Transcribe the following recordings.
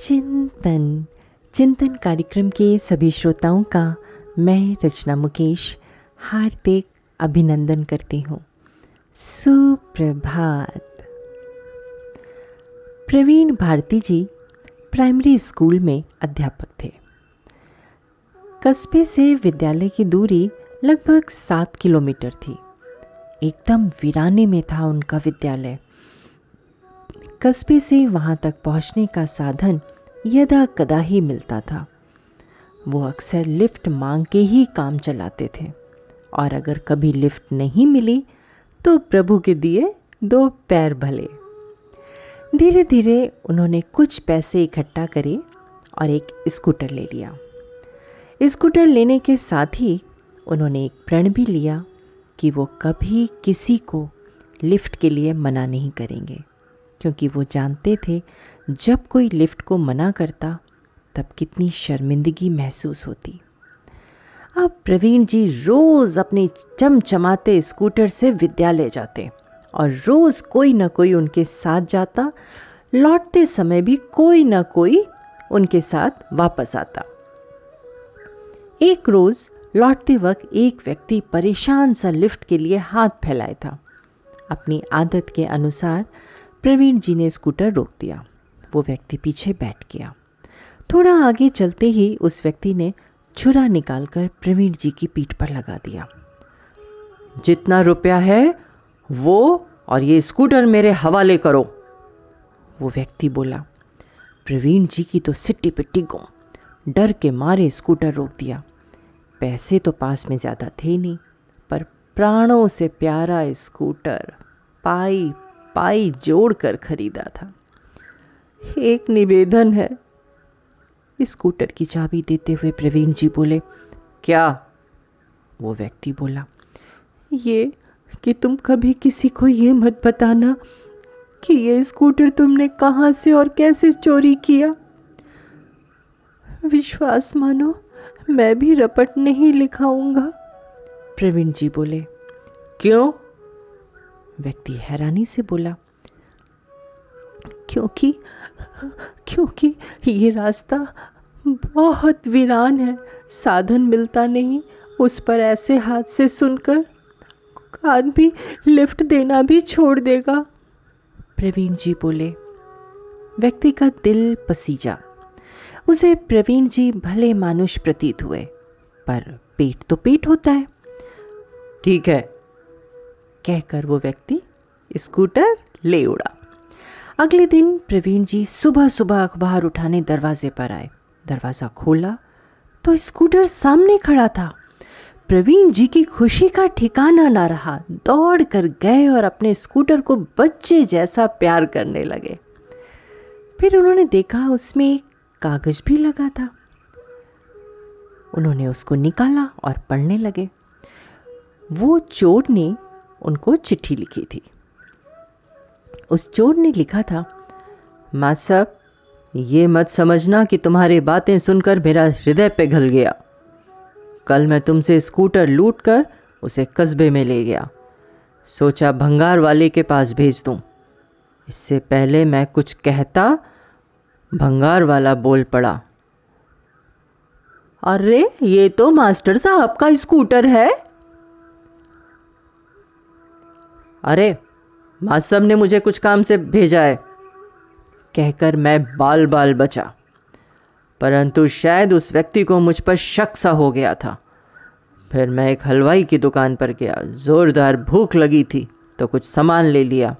चिंतन। चिंतन कार्यक्रम के सभी श्रोताओं का मैं रचना मुकेश हार्दिक अभिनंदन करती हूँ। सुप्रभात। प्रवीण भारती जी प्राइमरी स्कूल में अध्यापक थे। कस्बे से विद्यालय की दूरी लगभग सात किलोमीटर थी। एकदम वीराने में था उनका विद्यालय। कस्बे से वहाँ तक पहुँचने का साधन यदा कदा ही मिलता था। वो अक्सर लिफ्ट मांग के ही काम चलाते थे, और अगर कभी लिफ्ट नहीं मिली तो प्रभु के दिए दो पैर भले। धीरे धीरे उन्होंने कुछ पैसे इकट्ठा करे और एक स्कूटर ले लिया। स्कूटर लेने के साथ ही उन्होंने एक प्रण भी लिया कि वो कभी किसी को लिफ्ट के लिए मना नहीं करेंगे। क्योंकि वो जानते थे, जब कोई लिफ्ट को मना करता, तब कितनी शर्मिंदगी महसूस होती। अब प्रवीण जी रोज़ अपने चमचमाते स्कूटर से विद्यालय जाते और रोज़ कोई ना कोई उनके साथ जाता, लौटते समय भी कोई ना कोई उनके साथ वापस आता। एक रोज़ लौटते वक्त एक व्यक्ति परेशान सा लिफ्ट के लिए हाथ फैलाए था। अपनी आदत के अनुसार प्रवीण जी ने स्कूटर रोक दिया। वो व्यक्ति पीछे बैठ गया। थोड़ा आगे चलते ही उस व्यक्ति ने छुरा निकालकर प्रवीण जी की पीठ पर लगा दिया। जितना रुपया है, वो और ये स्कूटर मेरे हवाले करो। वो व्यक्ति बोला, प्रवीण जी की तो सिट्टी पिट्टी गो। डर के मारे स्कूटर रोक दिया। पैसे तो पास में ज़्यादा थे नहीं, पर प्राणों से प्यारा स्कूटर, पाई पाई जोड़ कर खरीदा था। एक निवेदन है। स्कूटर की चाबी देते हुए प्रवीण जी बोले, क्या? वो व्यक्ति बोला, ये कि तुम कभी किसी को ये मत बताना कि ये स्कूटर तुमने कहाँ से और कैसे चोरी किया। विश्वास मानो, मैं भी रपट नहीं लिखाऊँगा। प्रवीण जी बोले, क्यों? व्यक्ति हैरानी से बोला, क्योंकि क्योंकि ये रास्ता बहुत वीरान है। साधन मिलता नहीं, उस पर ऐसे हाथ से सुनकर आदमी लिफ्ट देना भी छोड़ देगा। प्रवीण जी बोले, व्यक्ति का दिल पसीजा। उसे प्रवीण जी भले मानुष प्रतीत हुए, पर पेट तो पेट होता है। ठीक है कहकर वो व्यक्ति स्कूटर ले उड़ा। अगले दिन प्रवीण जी सुबह सुबह अखबार उठाने दरवाजे पर आए। दरवाज़ा खोला तो स्कूटर सामने खड़ा था। प्रवीण जी की खुशी का ठिकाना ना रहा। दौड़ कर गए और अपने स्कूटर को बच्चे जैसा प्यार करने लगे। फिर उन्होंने देखा उसमें एक कागज़ भी लगा था। उन्होंने उसको निकाला और पढ़ने लगे। वो चोर ने उनको चिट्ठी लिखी थी। उस चोर ने लिखा था, माँ साहब, ये मत समझना कि तुम्हारी बातें सुनकर मेरा हृदय पिघल गया। कल मैं तुमसे स्कूटर लूट कर उसे कस्बे में ले गया। सोचा भंगार वाले के पास भेज दूँ। इससे पहले मैं कुछ कहता, भंगार वाला बोल पड़ा। अरे, ये तो मास्टर साहब का स्कूटर है। अरे मासब ने मुझे कुछ काम से भेजा है। कहकर मैं बाल बाल बचा। परंतु शायद उस व्यक्ति को मुझ पर शक सा हो गया था। फिर मैं एक हलवाई की दुकान पर गया। ज़ोरदार भूख लगी थी तो कुछ सामान ले लिया।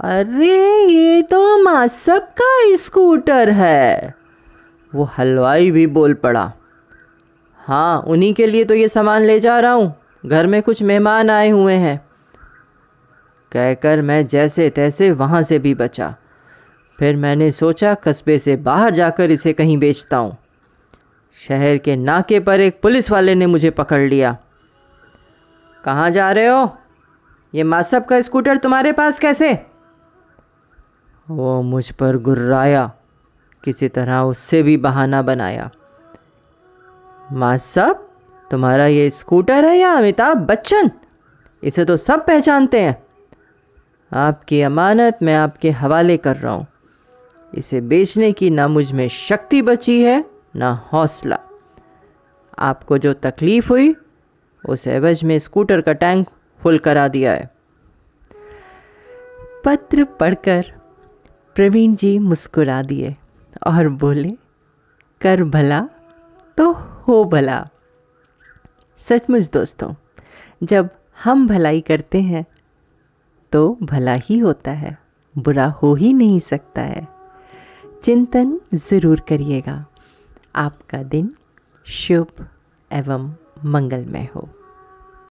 अरे, ये तो मासब का स्कूटर है। वो हलवाई भी बोल पड़ा। हाँ उन्हीं के लिए तो ये सामान ले जा रहा हूँ। घर में कुछ मेहमान आए हुए हैं। कहकर मैं जैसे तैसे वहाँ से भी बचा। फिर मैंने सोचा, कस्बे से बाहर जाकर इसे कहीं बेचता हूँ। शहर के नाके पर एक पुलिस वाले ने मुझे पकड़ लिया। कहाँ जा रहे हो? ये मासब का स्कूटर तुम्हारे पास कैसे? वो मुझ पर गुर्राया, किसी तरह उससे भी बहाना बनाया। मासब तुम्हारा ये स्कूटर है या अमिताभ बच्चन? इसे तो सब पहचानते हैं। आपकी अमानत मैं आपके हवाले कर रहा हूँ। इसे बेचने की ना मुझमें शक्ति बची है, ना हौसला। आपको जो तकलीफ़ हुई, उस एवज में स्कूटर का टैंक फुल करा दिया है। पत्र पढ़कर प्रवीण जी मुस्कुरा दिए और बोले, कर भला तो हो भला। सचमुच दोस्तों, जब हम भलाई करते हैं तो भला ही होता है, बुरा हो ही नहीं सकता है। चिंतन ज़रूर करिएगा। आपका दिन शुभ एवं मंगलमय हो।